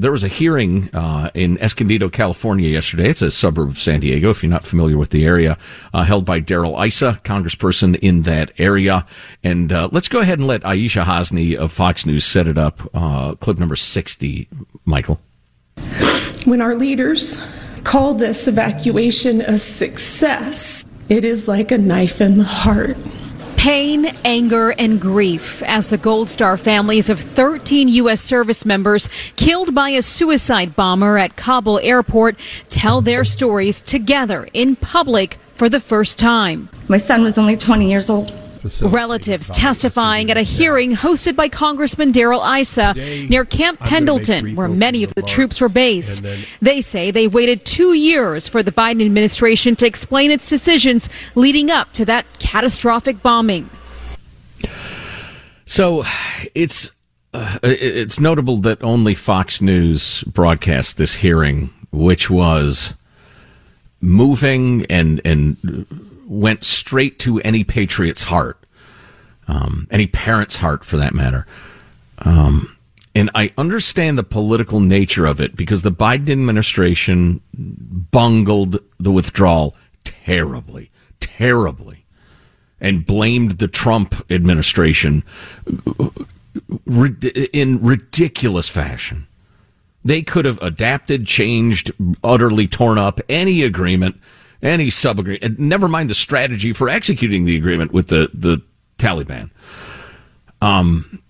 there was a hearing uh, in Escondido, California yesterday. It's a suburb of San Diego, if you're not familiar with the area, uh, held by Darrell Issa, congressperson in that area. And uh, let's go ahead and let Aishah Hasnie of Fox News set it up. Uh, clip number 60, Michael. When our leaders call this evacuation a success, it is like a knife in the heart. Pain, anger, and grief as the Gold Star families of 13 U.S. service members killed by a suicide bomber at Kabul airport tell their stories together in public for the first time. My son was only 20 years old. Relatives testifying at a hearing hosted by Congressman Darrell Issa near Camp Pendleton, where many of the troops were based. They say they waited two years for the Biden administration to explain its decisions leading up to that catastrophic bombing. So it's uh, it's notable that only Fox News broadcast this hearing, which was moving and and went straight to any patriot's heart, um, any parent's heart for that matter. Um, and I understand the political nature of it because the Biden administration bungled the withdrawal terribly, terribly, and blamed the Trump administration in ridiculous fashion. They could have adapted, changed, utterly torn up any agreement any sub agreement, never mind the strategy for executing the agreement with the, the Taliban. Um,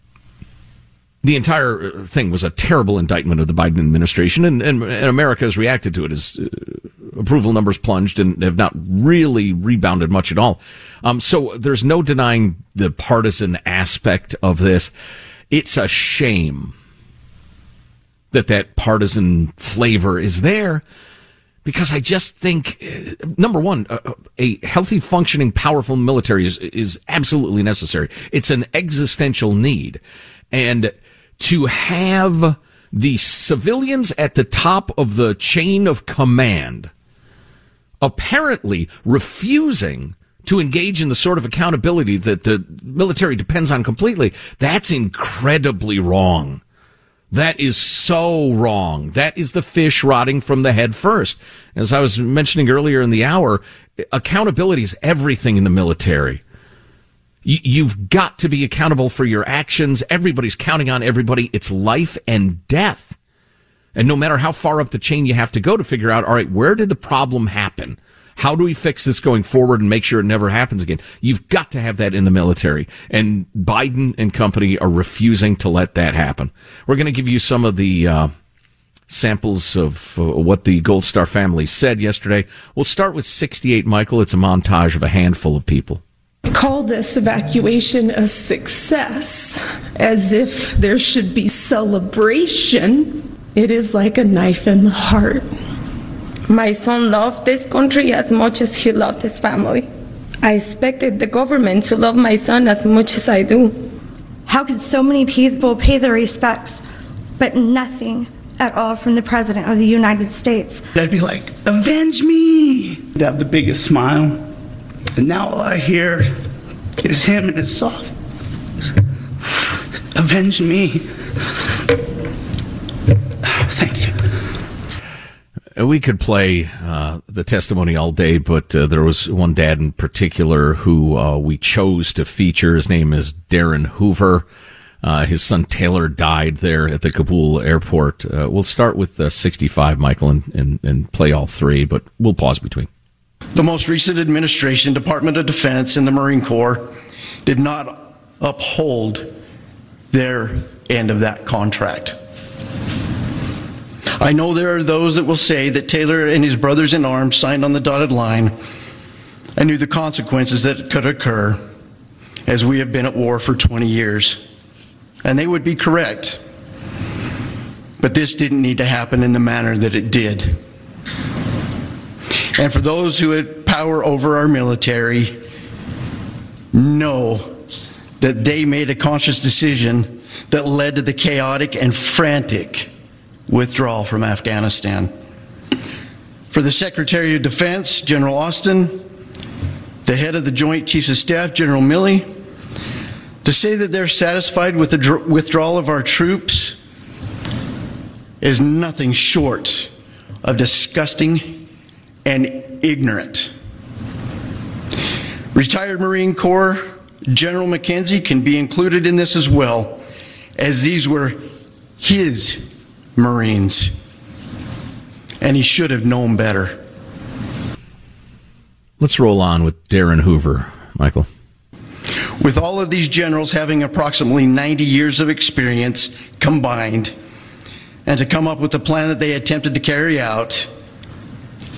the entire thing was a terrible indictment of the Biden administration, and, and, and America has reacted to it as uh, approval numbers plunged and have not really rebounded much at all. Um, so there's no denying the partisan aspect of this. It's a shame that that partisan flavor is there because I just think, uh, number one, uh, uh, a healthy, functioning, powerful military is, is absolutely necessary. It's an existential need. And to have the civilians at the top of the chain of command apparently refusing to engage in the sort of accountability that the military depends on completely, that's incredibly wrong. That is so wrong. That is the fish rotting from the head first. As I was mentioning earlier in the hour, accountability is everything in the military. You've got to be accountable for your actions. Everybody's counting on everybody. It's life and death. And no matter how far up the chain you have to go to figure out, all right, where did the problem happen? How do we fix this going forward and make sure it never happens again? You've got to have that in the military. And Biden and company are refusing to let that happen. We're going to give you some of the, uh, samples of uh, what the Gold Star family said yesterday. We'll start with 68, Michael. It's a montage of a handful of people. Call this evacuation a success, as if there should be celebration. It is like a knife in the heart. My son loved this country as much as he loved his family. I expected the government to love my son as much as I do. How could so many people pay their respects, but nothing at all from the President of the United States? I'd be like, avenge me! I'd have the biggest smile. And now all I hear is him and his soft, avenge me. We could play uh, the testimony all day, but uh, there was one dad in particular who uh, we chose to feature. His name is Darin Hoover. Uh, his son Taylor died there at the Kabul airport. Uh, we'll start with 65, Michael, and, and, and play all three, but we'll pause between. The most recent administration, Department of Defense, and the Marine Corps did not uphold their end of that contract. I know there are those that will say that Taylor and his brothers in arms signed on the dotted line and knew the consequences that could occur as we have been at war for 20 years. And they would be correct. But this didn't need to happen in the manner that it did. And for those who had power over our military, know that they made a conscious decision that led to the chaotic and frantic withdrawal from Afghanistan. For the Secretary of Defense, General Austin, the head of the Joint Chiefs of Staff, General Milley, to say that they're satisfied with the withdrawal of our troops is nothing short of disgusting and ignorant. Retired Marine Corps General McKenzie can be included in this as well, as these were his Marines. And he should have known better. Let's roll on with Darin Hoover, Michael. With all of these generals having approximately 90 years of experience combined, and to come up with the plan that they attempted to carry out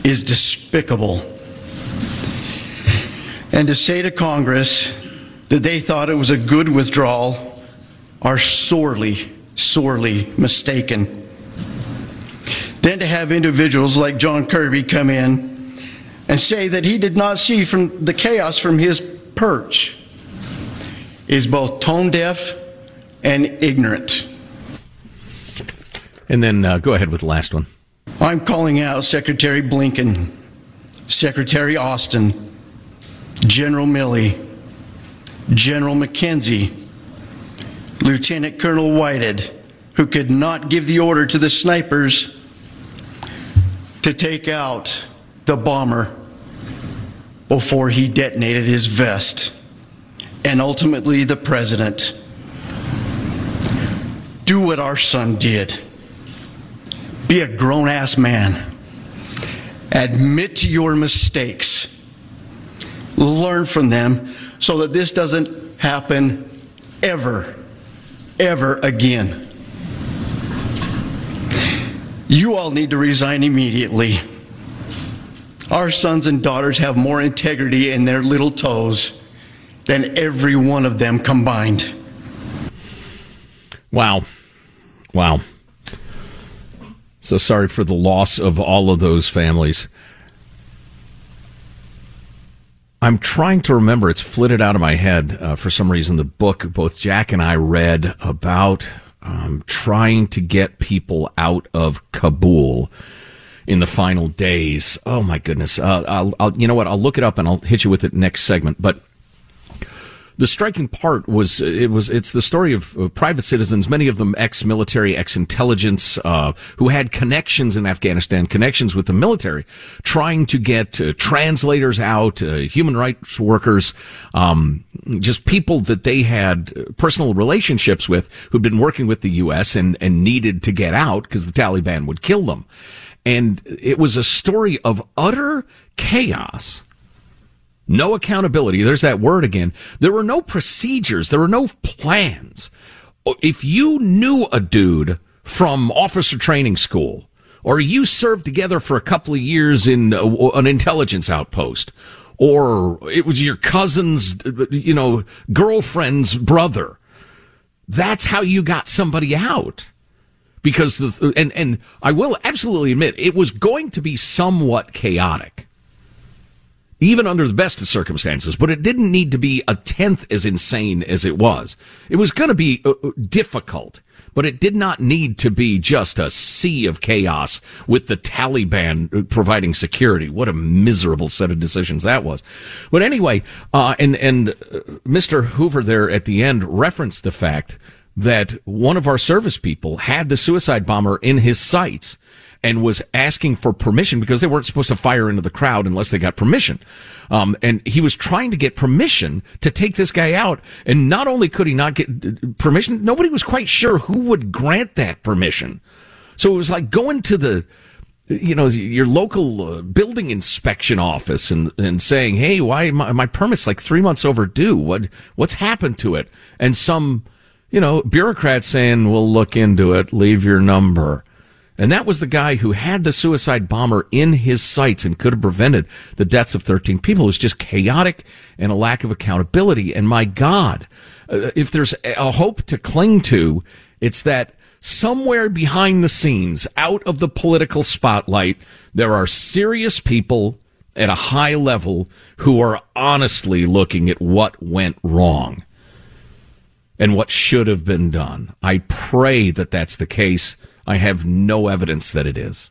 is despicable. And to say to Congress that they thought it was a good withdrawal are sorely, sorely mistaken. Then to have individuals like John Kirby come in and say that he did not see from the chaos from his perch is both tone deaf and ignorant. And then uh, go ahead with the last one. I'm calling out Secretary Blinken, Secretary Austin, General Milley, General McKenzie, Lieutenant Colonel Whitehead, who could not give the order to the snipers to take out the bomber before he detonated his vest, and ultimately the president. Do what our son did. Be a grown ass man. Admit your mistakes. Learn from them so that this doesn't happen ever, ever again. You all need to resign immediately. Our sons and daughters have more integrity in their little toes than every one of them combined. Wow. Wow. So sorry for the loss of all of those families. I'm trying to remember. It's flitted out of my head uh, for some reason. The book both Jack and I read about um, trying to get people out of Kabul in the final days. Oh my goodness! Uh, I'll, I'll, you know what? I'll look it up and I'll hit you with it next segment. But the striking part was it was it's the story of uh, private citizens, many of them ex-military, ex-intelligence, uh, who had connections in Afghanistan, connections with the military, trying to get uh, translators out, uh, human rights workers, um, just people that they had personal relationships with who'd been working with the U.S. and and needed to get out because the Taliban would kill them, and it was a story of utter chaos no accountability. There's that word again. There were no procedures. There were no plans. If you knew a dude from officer training school, or you served together for a couple of years in uh, an intelligence outpost, or it was your cousin's, you know, girlfriend's brother, that's how you got somebody out. Because the, and, and I will absolutely admit, it was going to be somewhat chaotic even under the best of circumstances, but it didn't need to be a tenth as insane as it was. It was going to be uh, uh, difficult, but it did not need to be just a sea of chaos with the Taliban uh, providing security. What a miserable set of decisions that was. But anyway, uh, and, and Mr. Hoover there at the end referenced the fact that one of our service people had the suicide bomber in his sights and was asking for permission because they weren't supposed to fire into the crowd unless they got permission. Um, and he was trying to get permission to take this guy out. And not only could he not get uh, permission, nobody was quite sure who would grant that permission. So it was like going to the, you know, your local uh, building inspection office and, and saying, Hey, why my, my permit's like three months overdue? What, what's happened to it? And some, you know, bureaucrat saying, we'll look into it, leave your number. And that was the guy who had the suicide bomber in his sights and could have prevented the deaths of 13 people. It was just chaotic and a lack of accountability. And my God, uh, if there's a hope to cling to, it's that somewhere behind the scenes, out of the political spotlight, there are serious people at a high level who are honestly looking at what went wrong and what should have been done. I pray that that's the case. I have no evidence that it is.